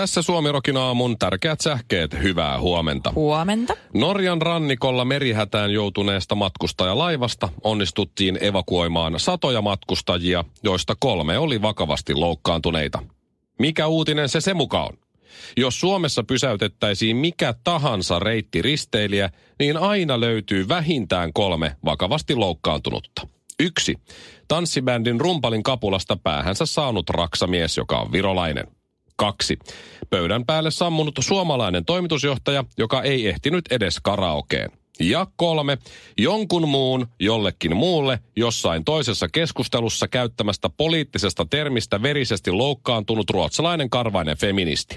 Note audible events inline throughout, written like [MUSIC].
Tässä Suomirokin aamun tärkeät sähkeet. Hyvää huomenta. Huomenta. Norjan rannikolla merihätään joutuneesta matkustajalaivasta onnistuttiin evakuoimaan satoja matkustajia, joista kolme oli vakavasti loukkaantuneita. Mikä uutinen se se mukaan on? Jos Suomessa pysäytettäisiin mikä tahansa reittiristeilijä, niin aina löytyy vähintään kolme vakavasti loukkaantunutta. Yksi. Tanssibändin rumpalin kapulasta päähänsä saanut raksamies, joka on virolainen. Kaksi. Pöydän päälle sammunut suomalainen toimitusjohtaja, joka ei ehtinyt edes karaokeen. Ja kolme. Jonkun muun, jollekin muulle, jossain toisessa keskustelussa käyttämästä poliittisesta termistä verisesti loukkaantunut ruotsalainen karvainen feministi.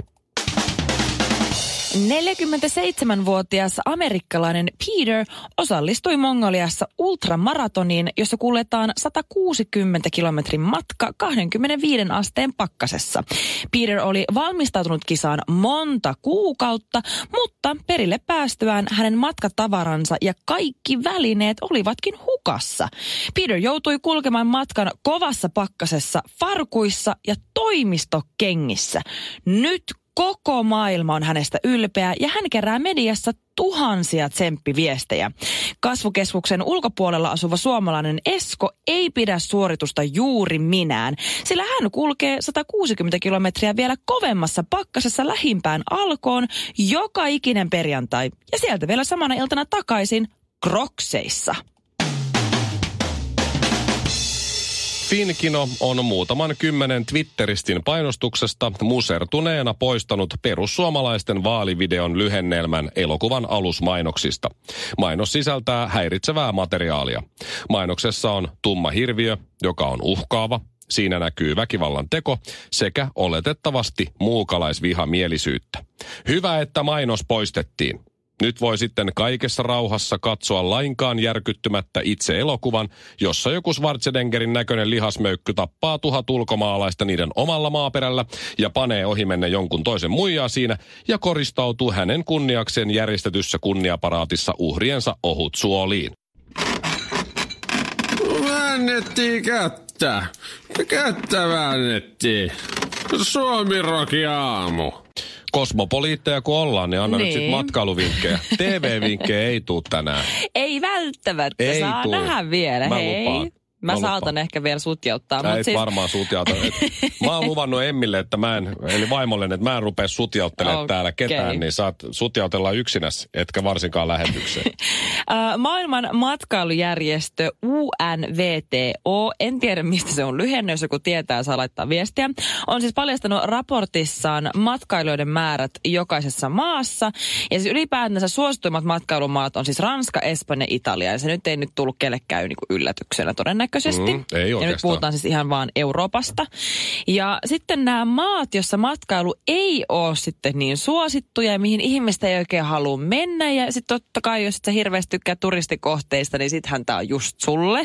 47-vuotias amerikkalainen Peter osallistui Mongoliassa ultramaratoniin, jossa kuljetaan 160 kilometrin matka 25 asteen pakkasessa. Peter oli valmistautunut kisaan monta kuukautta, mutta perille päästyään hänen matkatavaransa ja kaikki välineet olivatkin hukassa. Peter joutui kulkemaan matkan kovassa pakkasessa, farkuissa ja toimistokengissä. Nyt Koko maailma on hänestä ylpeä ja hän kerää mediassa tuhansia tsemppiviestejä. Kasvukeskuksen ulkopuolella asuva suomalainen Esko ei pidä suoritusta juuri minään, sillä hän kulkee 160 kilometriä vielä kovemmassa pakkasessa lähimpään alkoon joka ikinen perjantai. Ja sieltä vielä samana iltana takaisin Krokseissa. Finkino on muutaman kymmenen Twitteristin painostuksesta musertuneena poistanut perussuomalaisten vaalivideon lyhennelmän elokuvan alusmainoksista. Mainos sisältää häiritsevää materiaalia. Mainoksessa on tumma hirviö, joka on uhkaava, Siinä näkyy väkivallan teko sekä oletettavasti muukalaisvihamielisyyttä. Hyvä, että mainos poistettiin. Nyt voi sitten kaikessa rauhassa katsoa lainkaan järkyttymättä itse elokuvan, jossa joku Schwarzeneggerin näköinen lihasmöykky tappaa tuhat ulkomaalaista niiden omalla maaperällä ja panee ohimenne jonkun toisen muijaa siinä ja koristautuu hänen kunniakseen järjestetyssä kunniaparaatissa uhriensa ohut suoliin. Väännettiin kättä. Kättä väännettiin. Suomi aamu. Kosmopoliitteja kun ollaan, niin anna niin. nyt sitten matkailuvinkkejä. [LAUGHS] TV-vinkkejä ei tuu tänään. Ei välttämättä, ei saa tuu. nähdä vielä. Mä Hei. Lupaan. Mä, mä saatan ehkä vielä sutjauttaa. Mä et siis... varmaan sutjauta. [LAUGHS] mä oon luvannut Emmille, että mä en, eli vaimolle, että mä en rupea sutjauttelemaan okay. täällä ketään, niin saat sutjautella yksinäs, etkä varsinkaan lähetykseen. [LAUGHS] Maailman matkailujärjestö UNVTO, en tiedä mistä se on lyhenne, jos joku tietää, saa laittaa viestiä, on siis paljastanut raportissaan matkailijoiden määrät jokaisessa maassa. Ja siis ylipäätänsä suosituimmat matkailumaat on siis Ranska, Espanja, Italia. Ja se nyt ei nyt tullut kellekään niin yllätyksenä todennäköisesti todennäköisesti. Mm, ei ja nyt puhutaan siis ihan vaan Euroopasta. Ja sitten nämä maat, jossa matkailu ei ole sitten niin suosittuja ja mihin ihmistä ei oikein halua mennä. Ja sitten totta kai, jos et sä hirveästi tykkää turistikohteista, niin sittenhän tämä on just sulle.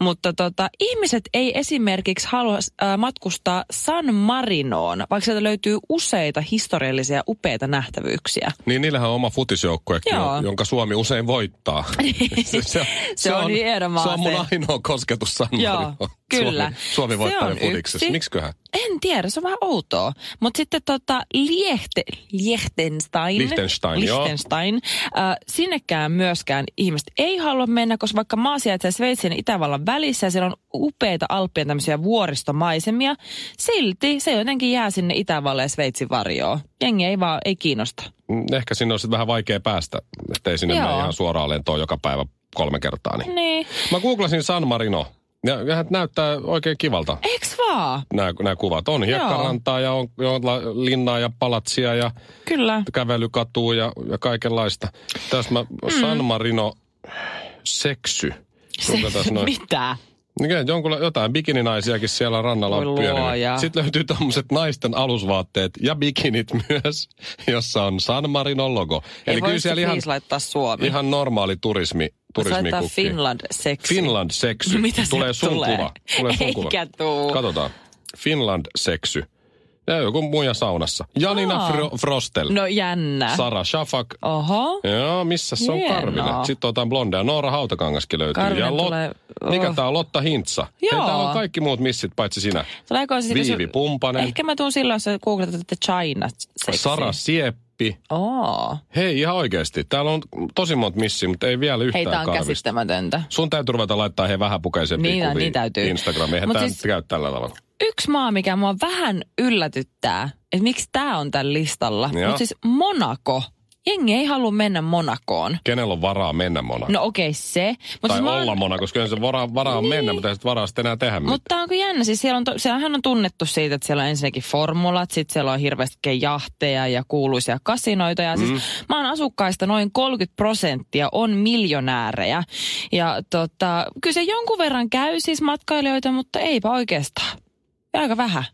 Mutta tota, ihmiset ei esimerkiksi halua äh, matkustaa San Marinoon, vaikka sieltä löytyy useita historiallisia upeita nähtävyyksiä. Niin, niillähän on oma futisjoukkue, jonka Suomi usein voittaa. [LAUGHS] se, se, se, on, on, se on mun ainoa kosketus San Joo, kyllä. Suomi, Suomi voittaa futiksessa. Miksiköhän? En tiedä, se on vähän outoa. Mutta sitten tota Liehte, Liechtenstein, Liechtenstein, Liechtenstein äh, sinnekään myöskään ihmiset ei halua mennä, koska vaikka maa sijaitsee Sveitsin ja Itävallan välissä ja siellä on upeita Alppien tämmöisiä vuoristomaisemia, silti se jotenkin jää sinne Itävallan ja Sveitsin varjoon. Jengi ei vaan, ei kiinnosta. Mm, ehkä sinne on sitten vähän vaikea päästä, ettei sinne mene ihan suoraan lentoon joka päivä kolme kertaa. Niin. niin. Mä googlasin San Marino. Ja, ja näyttää oikein kivalta. Eiks vaan? Nämä, nämä kuvat. On hiekkarantaa ja on, on linnaa ja palatsia ja Kyllä. kävelykatua ja, ja kaikenlaista. Tässä mä mm. San Marino seksy. Se, noin. Mitä? Jonkun, jotain bikininaisiakin siellä rannalla on pyörinyt. Sitten löytyy tommoset naisten alusvaatteet ja bikinit [LAUGHS] myös, jossa on San Marinon logo. Ei Eli kyllä siellä ihan, laittaa Suomi. ihan normaali turismi, turismikukki. Finland seksi. Finland seksy. [LAUGHS] Mitä tulee sieltä sun tulee? kuva. Tulee sun Eikä kuva. tuu. Katsotaan. Finland seksy. Ja joku muija saunassa. Janina Aa. Fro- Frostel. No jännä. Sara Shafak. Oho. Joo, missä se on. Karvinen? Sitten otetaan blondeja. Noora Hautakangaskin löytyy. Karvinen ja Lot... tulee- Mikä oh. tää on? Lotta Hintsa. Hei, Joo. täällä on kaikki muut missit paitsi sinä. Tuleeko siis, Viivi Pumpanen. Ehkä mä tuun silloin, jos sä googletat, että China seksi. Sara Sieppi. Oo. Hei, ihan oikeasti. Täällä on tosi monta missiä, mutta ei vielä yhtään Hei, tää on karvista. käsittämätöntä. Sun täytyy ruveta laittaa he vähäpukeisempiin Niin, kuvia niin täytyy. Instagramiin. Eihän siis- käy tällä tavalla. Yksi maa, mikä mua vähän yllätyttää, että miksi tää on tällä listalla. Mutta siis Monaco. Jengi ei halua mennä Monakoon. Kenellä on varaa mennä Monaco? No okei, se. Mut tai siis olla Monaco, koska kyllä se varaa, varaa on mennä, mutta ei sit varaa sitten enää tehdä mitään. Mutta on kyllä jännä. Siis siellä on, to, siellähän on tunnettu siitä, että siellä on ensinnäkin formulat, sitten siellä on hirveästi jahteja ja kuuluisia kasinoita. Ja siis maan asukkaista noin 30 prosenttia on miljonäärejä. Ja tota, kyllä se jonkun verran käy siis matkailijoita, mutta eipä oikeastaan. Ja aika vähän.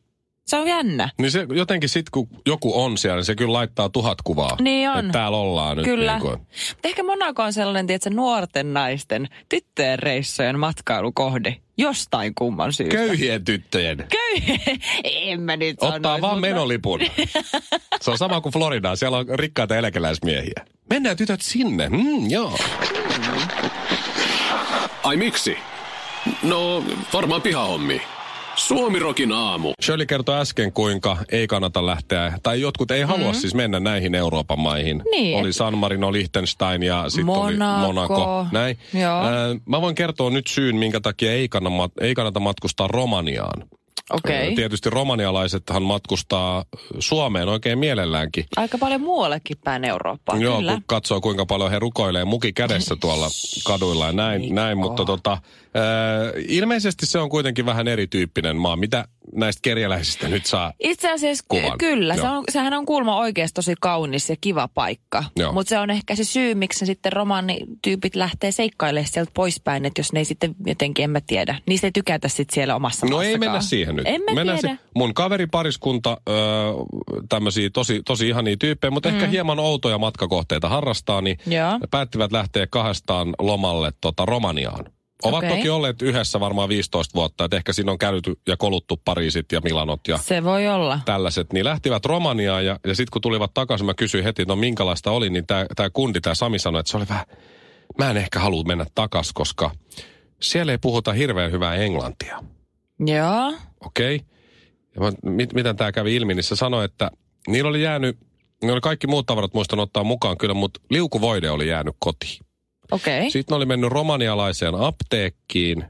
Se on jännä. Niin se jotenkin sit, kun joku on siellä, niin se kyllä laittaa tuhat kuvaa. Niin on. Että täällä ollaan nyt. Kyllä. Niin kuin. Mutta ehkä Monaco on sellainen, tiedätkö, nuorten naisten, tyttöjen reissojen matkailukohde. Jostain kumman syystä. Köyhien tyttöjen. Köy... [LAUGHS] en mä nyt Ottaa sanois, vaan mutta- menolipun. [LAUGHS] se on sama kuin Florida. Siellä on rikkaita eläkeläismiehiä. Mennään tytöt sinne. Mm, joo. Ai miksi? No, varmaan pihahommi. Suomirokin aamu. Shirley kertoi äsken, kuinka ei kannata lähteä, tai jotkut ei halua siis mennä näihin Euroopan maihin. Mm-hmm. Niin. Oli San Marino, Liechtenstein ja sitten oli Monaco. Näin. Joo. Ää, mä voin kertoa nyt syyn, minkä takia ei kannata, ei kannata matkustaa Romaniaan. Okei. Ää, Tietysti romanialaisethan matkustaa Suomeen oikein mielelläänkin. Aika paljon muuallekin päin Eurooppaa, Joo, kyllä. kun katsoo kuinka paljon he rukoilee muki kädessä tuolla kaduilla ja näin, näin mutta tota, äh, ilmeisesti se on kuitenkin vähän erityyppinen maa. Mitä näistä kerjäläisistä nyt saa? Itse asiassa Kuvan. kyllä, se on, sehän on kulma oikeasti tosi kaunis ja kiva paikka. Mutta se on ehkä se syy, miksi sitten romanityypit lähtee seikkailemaan sieltä poispäin, että jos ne ei sitten jotenkin, en mä tiedä, niistä ei tykätä sitten siellä omassa No ei mennä siihen nyt. En mä Mennään tiedä. mun kaveripariskunta, öö, tämmöisiä tosi, tosi ihania tyyppejä, mutta mm. ehkä hieman outoja matkakohteita harrastaa, niin Joo. päättivät lähteä kahdestaan lomalle tota, Romaniaan. Ovat Okei. toki olleet yhdessä varmaan 15 vuotta, että ehkä siinä on käyty ja koluttu Pariisit ja Milanot ja Se voi olla. tällaiset, niin lähtivät Romaniaan ja, ja sitten kun tulivat takaisin, mä kysyin heti, että no minkälaista oli, niin tämä kundi, tämä Sami sanoi, että se oli vähän, mä en ehkä halua mennä takas, koska siellä ei puhuta hirveän hyvää englantia. Joo. Okei. Ja mä, mit, miten tämä kävi ilmi, niin se sanoi, että niillä oli jäänyt, ne oli kaikki muut tavarat muistan ottaa mukaan kyllä, mutta liukuvoide oli jäänyt kotiin. Okei. Sitten ne oli mennyt romanialaiseen apteekkiin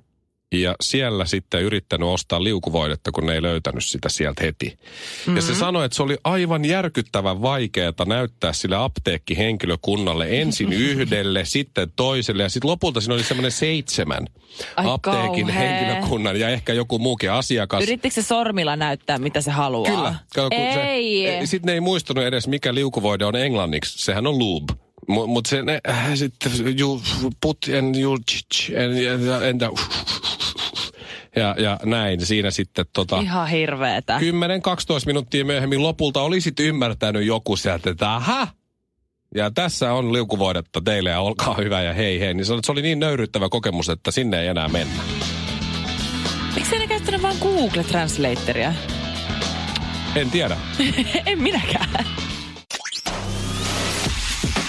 ja siellä sitten yrittänyt ostaa liukuvoidetta, kun ne ei löytänyt sitä sieltä heti. Mm-hmm. Ja se sanoi, että se oli aivan järkyttävän vaikeaa näyttää sille apteekkihenkilökunnalle ensin [LAUGHS] yhdelle, sitten toiselle ja sitten lopulta siinä oli semmoinen seitsemän Ai apteekin kauhea. henkilökunnan ja ehkä joku muukin asiakas. Yrittikö se sormilla näyttää, mitä se haluaa? Kyllä. Kun Ei. Sitten ne ei muistunut edes, mikä liukuvoide on englanniksi. Sehän on lube. Mutta mut se, ne, äh, sitten you put and you ch- ch- and, and, and, ja, ja näin. Siinä sitten tota, Ihan hirveetä. 10-12 minuuttia myöhemmin lopulta olisit ymmärtänyt joku sieltä, että aha, ja tässä on liukuvoidetta teille ja olkaa hyvä ja hei hei. Niin se oli, se oli niin nöyryttävä kokemus, että sinne ei enää mennä. Miksi ne käyttänyt vaan Google Translatoria? En tiedä. [LAUGHS] en minäkään.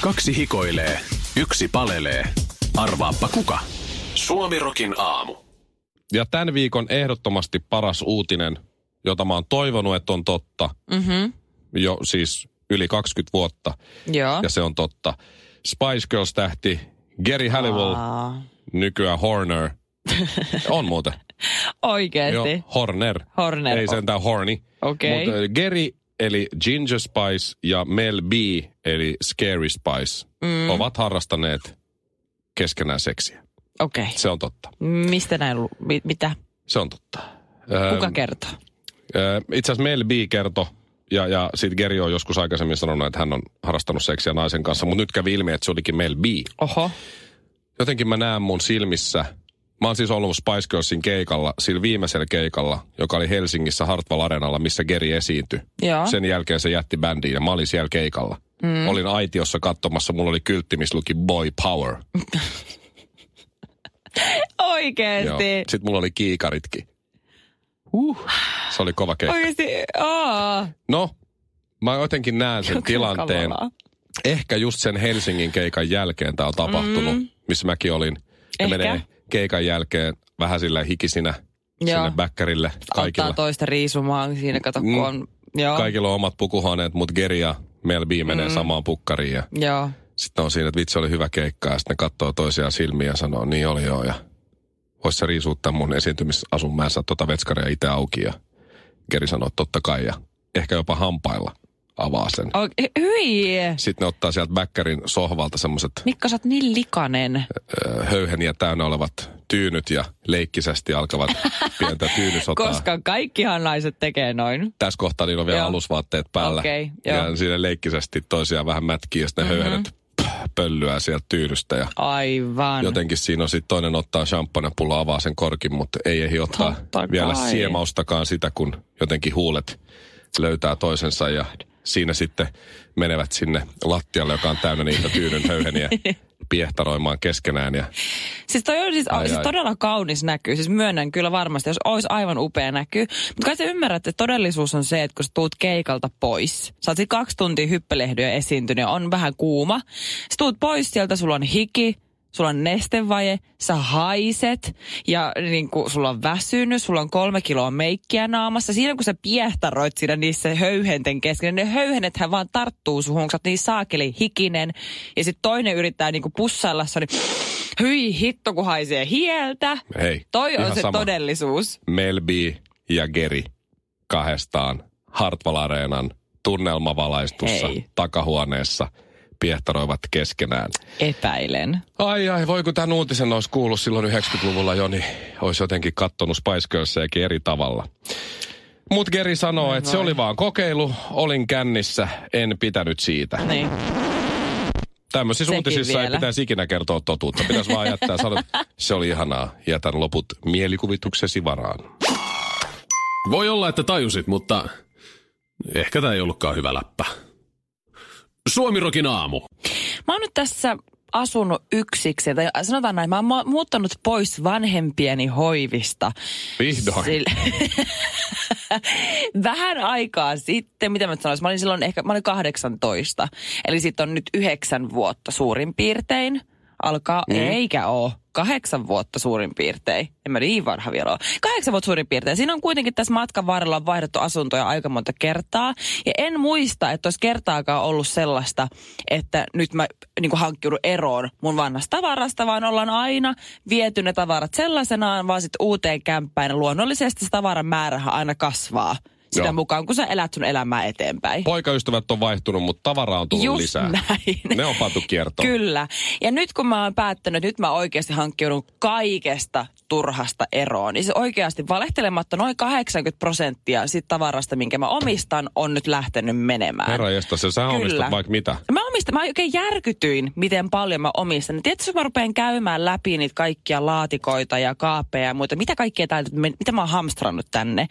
Kaksi hikoilee, yksi palelee. Arvaappa kuka? Suomirokin aamu. Ja tämän viikon ehdottomasti paras uutinen, jota mä oon toivonut, että on totta, Mhm. jo siis yli 20 vuotta, Joo. ja se on totta. Spice Girls-tähti Gary Halliwell, Aa, nykyään Horner. [LAUGHS] on muuten. Oikeesti. Joo, Horner. Horner. Ei sentään Horny. Okei. Mutta äh, Gary eli Ginger Spice ja Mel B eli Scary Spice mm. ovat harrastaneet keskenään seksiä. Okei. Okay. Se on totta. Mistä näin, lu- mi- mitä? Se on totta. Kuka Ähm, kertoo? Itse asiassa Mel B kertoi, ja, ja sitten Geri on joskus aikaisemmin sanonut, että hän on harrastanut seksiä naisen kanssa, mutta nyt kävi ilmi, että se olikin Mel B. Oho. Jotenkin mä näen mun silmissä Mä oon siis ollut Spice Girlsin keikalla, sillä viimeisellä keikalla, joka oli Helsingissä Hartwall Arenalla, missä Geri esiintyi. Joo. Sen jälkeen se jätti bändiin ja mä olin siellä keikalla. Mm. Olin aitiossa katsomassa, mulla oli kyltti, missä luki Boy Power. [LAUGHS] Oikeesti. Sitten mulla oli kiikaritkin. Uh. Se oli kova keikka. Oikeesti. Aa. No, mä jotenkin näen sen Kuinka tilanteen. kamalaa. Ehkä just sen Helsingin keikan jälkeen tämä on tapahtunut, mm. missä mäkin olin. Ja Ehkä. menee keikan jälkeen vähän sillä hikisinä Joo. sinne bäkkärille. Kaikilla, Ottaa toista riisumaan siinä, kato kun Mm. on... Joo. kaikilla on omat pukuhuoneet, mutta Geri ja Mel B menee mm. samaan pukkariin. Ja Joo. sitten on siinä, että vitsi oli hyvä keikka. Ja sitten ne katsoo toisiaan silmiä ja sanoo, niin oli joo. Ja vois sä riisua tämän mun esiintymisasun. Mä en saa tota vetskaria itse auki. Ja Geri sanoo, totta kai. Ja ehkä jopa hampailla avaa sen. Oike- Hyi! Sitten ne ottaa sieltä bäkkärin sohvalta semmoiset Mikko, sä oot niin likainen. höyheniä täynnä olevat tyynyt ja leikkisesti alkavat [LAUGHS] pientä tyynysotaa. Koska kaikkihan naiset tekee noin. Tässä kohtaa niillä on vielä Joo. alusvaatteet päällä. Okei, joo. ja siinä leikkisesti toisiaan vähän mätkii ja sitten ne mm-hmm. höyhenet pöllyää sieltä tyynystä. Ja Aivan. jotenkin siinä on sitten toinen ottaa champagnepullo, avaa sen korkin, mutta ei ehdi ottaa Totta vielä kai. siemaustakaan sitä, kun jotenkin huulet löytää toisensa ja siinä sitten menevät sinne lattialle, joka on täynnä niitä tyynyn höyheniä piehtaroimaan keskenään. Ja Siis toi on siis, Ai, siis ai. todella kaunis näky. Siis myönnän kyllä varmasti, jos olisi aivan upea näky. Mutta kai sä ymmärrät, että todellisuus on se, että kun sä tuut keikalta pois, sä oot kaksi tuntia hyppelehdyä esiintynyt ja on vähän kuuma. Sä tuut pois sieltä, sulla on hiki, sulla on nestevaje, sä haiset ja niin kuin, sulla on väsynyt, sulla on kolme kiloa meikkiä naamassa. Siinä kun sä piehtaroit siinä niissä höyhenten kesken, ne höyhenethän vaan tarttuu suhun, kun sä niin saakeli hikinen. Ja sitten toinen yrittää niin kuin pussailla, se niin hyi hitto kun haisee hieltä. hei, Toi on se sama. todellisuus. Melbi ja Geri kahdestaan Hartwall Areenan tunnelmavalaistussa Hei. takahuoneessa piehtaroivat keskenään. Epäilen. Ai ai, voi kun tämän uutisen olisi kuullut silloin 90-luvulla jo, niin olisi jotenkin kattonut Spice Girlsiakin eri tavalla. Mut Geri sanoo, että se oli vaan kokeilu, olin kännissä, en pitänyt siitä. Niin. Tämmöisissä Sekin uutisissa ei vielä. pitäisi ikinä kertoa totuutta. Pitäisi vaan jättää sanoa, [LAUGHS] että se oli ihanaa. Jätän loput mielikuvituksesi varaan. Voi olla, että tajusit, mutta ehkä tämä ei ollutkaan hyvä läppä. Suomirokin aamu. Mä oon nyt tässä asunut yksiksi, tai sanotaan näin, mä oon mu- muuttanut pois vanhempieni hoivista. Vihdoin. [LAUGHS] Vähän aikaa sitten, mitä mä nyt sanoisin, mä olin silloin ehkä, mä olin 18. Eli sitten on nyt yhdeksän vuotta suurin piirtein. Alkaa, mm. eikä oo, kahdeksan vuotta suurin piirtein. En mä niin vanha vielä ole. Kahdeksan vuotta suurin piirtein. Siinä on kuitenkin tässä matkan varrella vaihdettu asuntoja aika monta kertaa. Ja en muista, että olisi kertaakaan ollut sellaista, että nyt mä niin hankkiudun eroon mun vanhasta tavarasta, vaan ollaan aina viety ne tavarat sellaisenaan, vaan sitten uuteen kämppään. Ja luonnollisesti se tavaran määrähän aina kasvaa sitä Joo. mukaan, kun sä elät sun elämää eteenpäin. Poikaystävät on vaihtunut, mutta tavaraa on tullut Just lisää. näin. Ne on pantu kiertoon. Kyllä. Ja nyt kun mä oon päättänyt, nyt mä oikeasti hankkiudun kaikesta turhasta eroon. Niin se oikeasti valehtelematta noin 80 prosenttia siitä tavarasta, minkä mä omistan, on nyt lähtenyt menemään. Herra jästä, sä Kyllä. omistat vaikka mitä. Mä omistan, mä oikein järkytyin, miten paljon mä omistan. Tiedätkö, kun mä rupean käymään läpi niitä kaikkia laatikoita ja kaapeja ja muita, mitä kaikkea täältä, mitä mä oon hamstrannut tänne.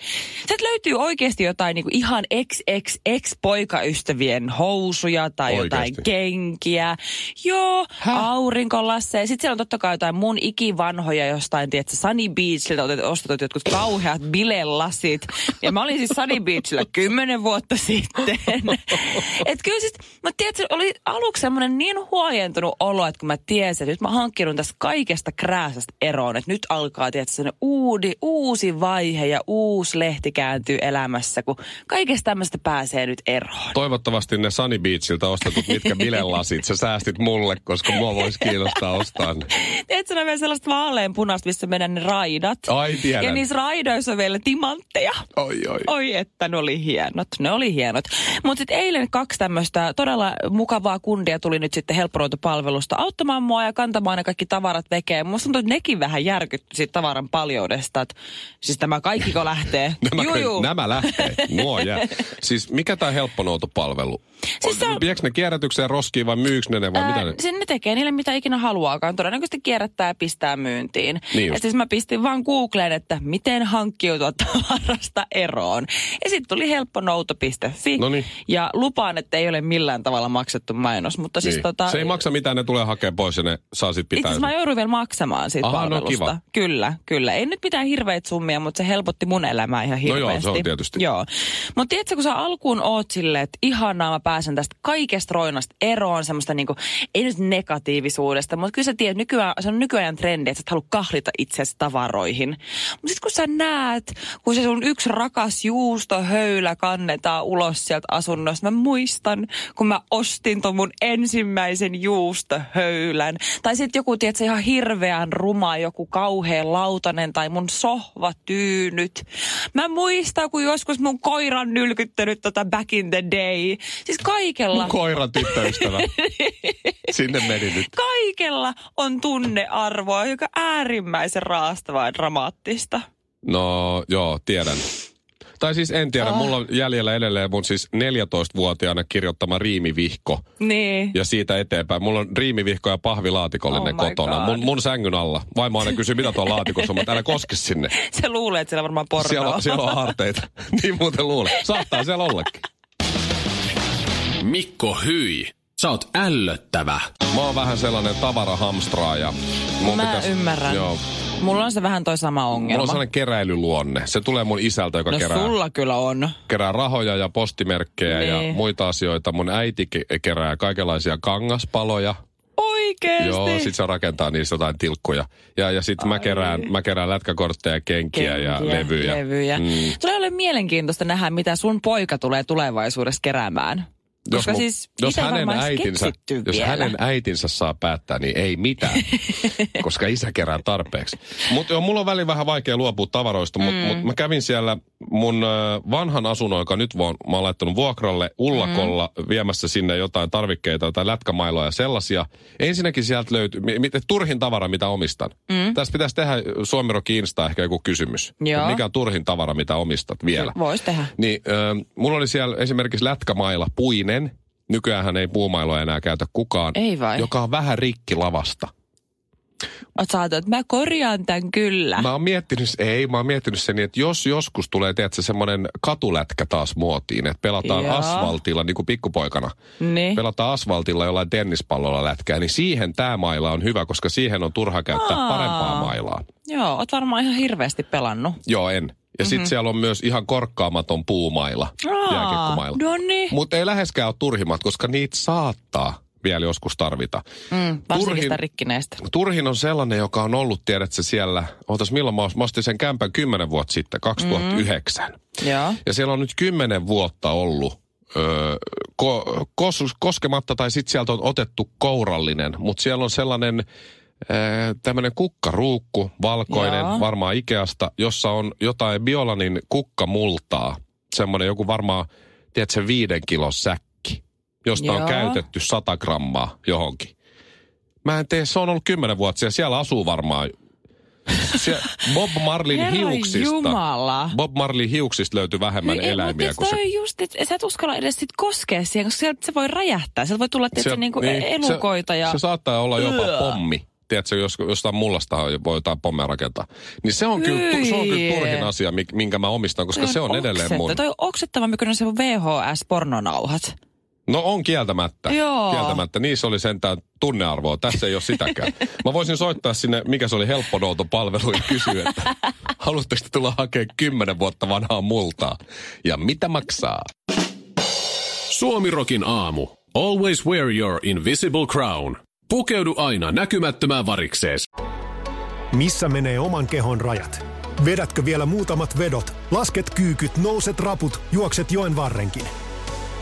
Sieltä löytyy oikeasti jotain niin kuin ihan ex-ex-ex-poikaystävien housuja tai jotain Oikeesti? kenkiä. Joo, aurinkolasseja. Sitten siellä on totta kai jotain mun ikivanhoja jostain, tiedätkö, Sunny Beachilta ostetut jotkut kauheat bilelasit. Ja mä olin siis Sunny Beachillä kymmenen vuotta sitten. [LAUGHS] Et kyllä siis, mä tiedätkö, oli aluksi semmoinen niin huojentunut olo, että kun mä tiesin, että nyt mä hankkinut tästä kaikesta krääsästä eroon, että nyt alkaa, semmoinen uudi, uusi vaihe ja uusi lehti kääntyy elämässä, kun kaikesta tämmöistä pääsee nyt eroon. Toivottavasti ne Sunny Beachiltä ostetut, mitkä [LAUGHS] bilelasit, sä säästit mulle, koska mua voisi kiinnostaa ostaa ne. Tiedätkö, ne vielä sellaista vaaleanpunaista, missä menee ne raidat. Ai, tiedän. Ja niissä raidoissa on vielä timantteja. Oi, oi. Oi, että ne oli hienot, ne oli hienot. Mutta sitten eilen kaksi tämmöistä todella mukavaa mukavaa kundia tuli nyt sitten helpponoutopalvelusta auttamaan mua ja kantamaan ne kaikki tavarat vekeen. Musta tuntuu, että nekin vähän järkytty siitä tavaran paljoudesta. Että, siis tämä kaikki lähtee. [LAUGHS] Nämä, Juu, juu. nämä lähtee. Nuo jää. Siis mikä tämä helpponoutopalvelu? Siis on- Viekö ne kierrätykseen roskiin vai myyks ne ne vai mitä ne? Sen ne tekee niille mitä ikinä haluaakaan. Todennäköisesti kierrättää ja pistää myyntiin. Niin ja siis mä pistin vaan Googleen, että miten hankkiutua [LAUGHS] tavarasta eroon. Ja sitten tuli helpponouto.fi. Noniin. Ja lupaan, että ei ole millään tavalla maksettu mainos. Mutta siis Niin. tota, Se ei maksa mitään, ne tulee hakea pois ja ne saa sit Itse pitää. asiassa mä jouduin vielä maksamaan siitä Aha, no kiva. Kyllä, kyllä. Ei nyt mitään hirveitä summia, mutta se helpotti mun elämää ihan No joo, hirveästi. se on tietysti. Joo. Mutta tiedätkö, kun sä alkuun oot silleen, että ihanaa mä pääsen tästä kaikesta roinasta eroon, semmoista niinku, ei nyt negatiivisuudesta, mutta kyllä sä tiedät, nykyään, se on nykyajan trendi, että sä et halua kahlita itseäsi tavaroihin. Mutta sitten kun sä näet, kun se sun yksi rakas juustohöylä kannetaan ulos sieltä asunnosta, mä muistan, kun mä ostin ton mun ensimmäisen juustohöylän. Tai sitten joku, tiedätkö, ihan hirveän ruma, joku kauhea lautanen tai mun sohvatyynyt. Mä muistan, kun joskus mun koira on nylkyttänyt tota back in the day. Siis kaikella, Mun koiran tyttöystävä. [LAUGHS] Sinne meni nyt. kaikella on tunnearvoa, joka äärimmäisen raastavaa ja dramaattista. No joo, tiedän. Tai siis en tiedä, Ah. mulla on jäljellä edelleen mun siis 14-vuotiaana kirjoittama riimivihko. Niin. Ja siitä eteenpäin. Mulla on riimivihko ja pahvilaatikollinen Oh kotona. God. Mun, mun sängyn alla. Vaimo aina kysyy, mitä tuolla laatikossa on, mutta älä koske sinne. [LAUGHS] Se luulee, että siellä on varmaan pornoa. Siellä on, siellä on harteita. [LAUGHS] niin muuten luulen. Saattaa siellä ollakin. Mikko Hyi, sä oot ällöttävä. Mä oon vähän sellainen tavarahamstraaja. Mun Mä ymmärrän. Joo. Mulla on se vähän toi sama Mulla ongelma. on sellainen keräilyluonne. Se tulee mun isältä, joka no kerää, sulla kyllä on. kerää rahoja ja postimerkkejä ja Niin. muita asioita. Mun äiti ke- kerää kaikenlaisia kangaspaloja. Oikeesti? Joo, sit se rakentaa niistä jotain tilkkuja. Ja, ja sit mä kerään, mä kerään lätkäkortteja, kenkiä, ja levyjä. levyjä. Mm. Tulee ole mielenkiintoista nähdä, mitä sun poika tulee tulevaisuudessa keräämään. Koska mu- siis jos hänen, edes äitinsä, jos vielä. hänen äitinsä saa päättää, niin ei mitään, [LAUGHS] koska isä kerää tarpeeksi. Mutta mulla on väliin vähän vaikea luopua tavaroista, mutta mm. mut mä kävin siellä mun ö, vanhan asunnon, joka nyt voin, mä oon laittanut vuokralle ullakolla mm. viemässä sinne jotain tarvikkeita tai lätkämailoja ja sellaisia. Ensinnäkin sieltä löytyy, mi, mi, turhin tavara, mitä omistan. Mm. Tästä pitäisi tehdä Suomiro Kiinsta ehkä joku kysymys. Joo. Mikä on turhin tavara, mitä omistat vielä? Vois tehdä. Niin, äh, mulla oli siellä esimerkiksi lätkämaila puinen. Nykyään ei puumailoa enää käytä kukaan. Ei vai? Joka on vähän rikki lavasta. Oot ajatellut, että mä korjaan tämän kyllä. Mä oon miettinyt, ei, mä oon miettinyt sen niin, että jos joskus tulee, tiedätkö, semmoinen katulätkä taas muotiin, että pelataan Joo. asfaltilla, niin kuin pikkupoikana. Niin. Pelataan asfaltilla jollain tennispallolla lätkää, niin siihen tämä maila on hyvä, koska siihen on turha käyttää Aa. parempaa mailaa. Joo, oot varmaan ihan hirveästi pelannut. Joo, en. Ja mm-hmm. sitten siellä on myös ihan korkkaamaton puumaila, jääkiekkomaila. no niin. Mutta ei läheskään ole turhimmat, koska niitä saattaa vielä joskus tarvita. Mm, Turhin- sitä rikkineestä. Turhin on sellainen, joka on ollut, tiedätkö, siellä, ootas milloin mä, mä ostin sen kämpän kymmenen vuotta sitten, 2009. Mm. Joo. Ja siellä on nyt kymmenen vuotta ollut öö, ko, kos, koskematta, tai sitten sieltä on otettu kourallinen, mutta siellä on sellainen tämmöinen kukkaruukku, valkoinen, Joo. varmaan Ikeasta, jossa on jotain Biolanin kukkamultaa. Semmoinen joku varmaan, tiedätkö, viiden kilon säkki, josta on Joo. käytetty 100 grammaa johonkin. Mä en tee, se on ollut kymmenen vuotta siellä, siellä asuu varmaan [LAUGHS] siellä Bob Marlin hiuksista. Jumala. Bob Marlin hiuksista löytyy vähemmän Ei, eläimiä mutta kuin se. just, että sä et uskalla edes sit koskea siihen, koska sieltä se voi räjähtää. Sieltä voi tulla tietysti niinku niin, elukoita se, ja... Se saattaa olla jopa Ugh. pommi. Tiedätkö, jos jostain mullasta voi jotain pommea rakentaa. Niin se on, kyllä, tu- se on kyllä turhin asia, minkä mä omistan, koska se on edelleen oksetta. mun. Toi on oksettavampi kuin se VHS-pornonauhat. No on kieltämättä. Joo. Kieltämättä. Niissä oli sentään tunnearvoa. Tässä ei ole sitäkään. Mä voisin soittaa sinne, mikä se oli helpponoutopalvelu ja kysyä, että haluatteko te tulla hakemaan kymmenen vuotta vanhaa multaa? Ja mitä maksaa? Suomirokin aamu. Always wear your invisible crown. Pukeudu aina näkymättömään variksees. Missä menee oman kehon rajat? Vedätkö vielä muutamat vedot, lasket kyykyt, nouset raput, juokset joen varrenkin?